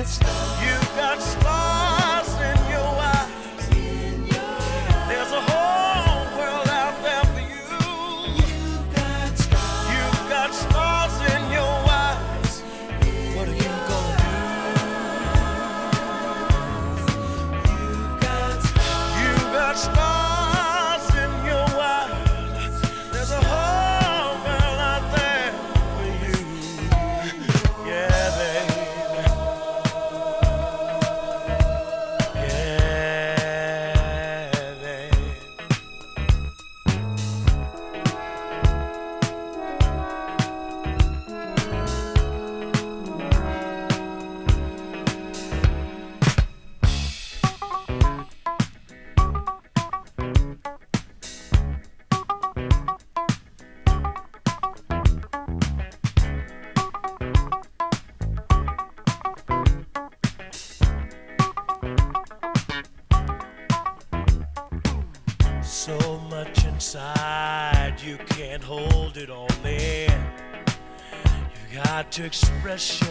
You got to express your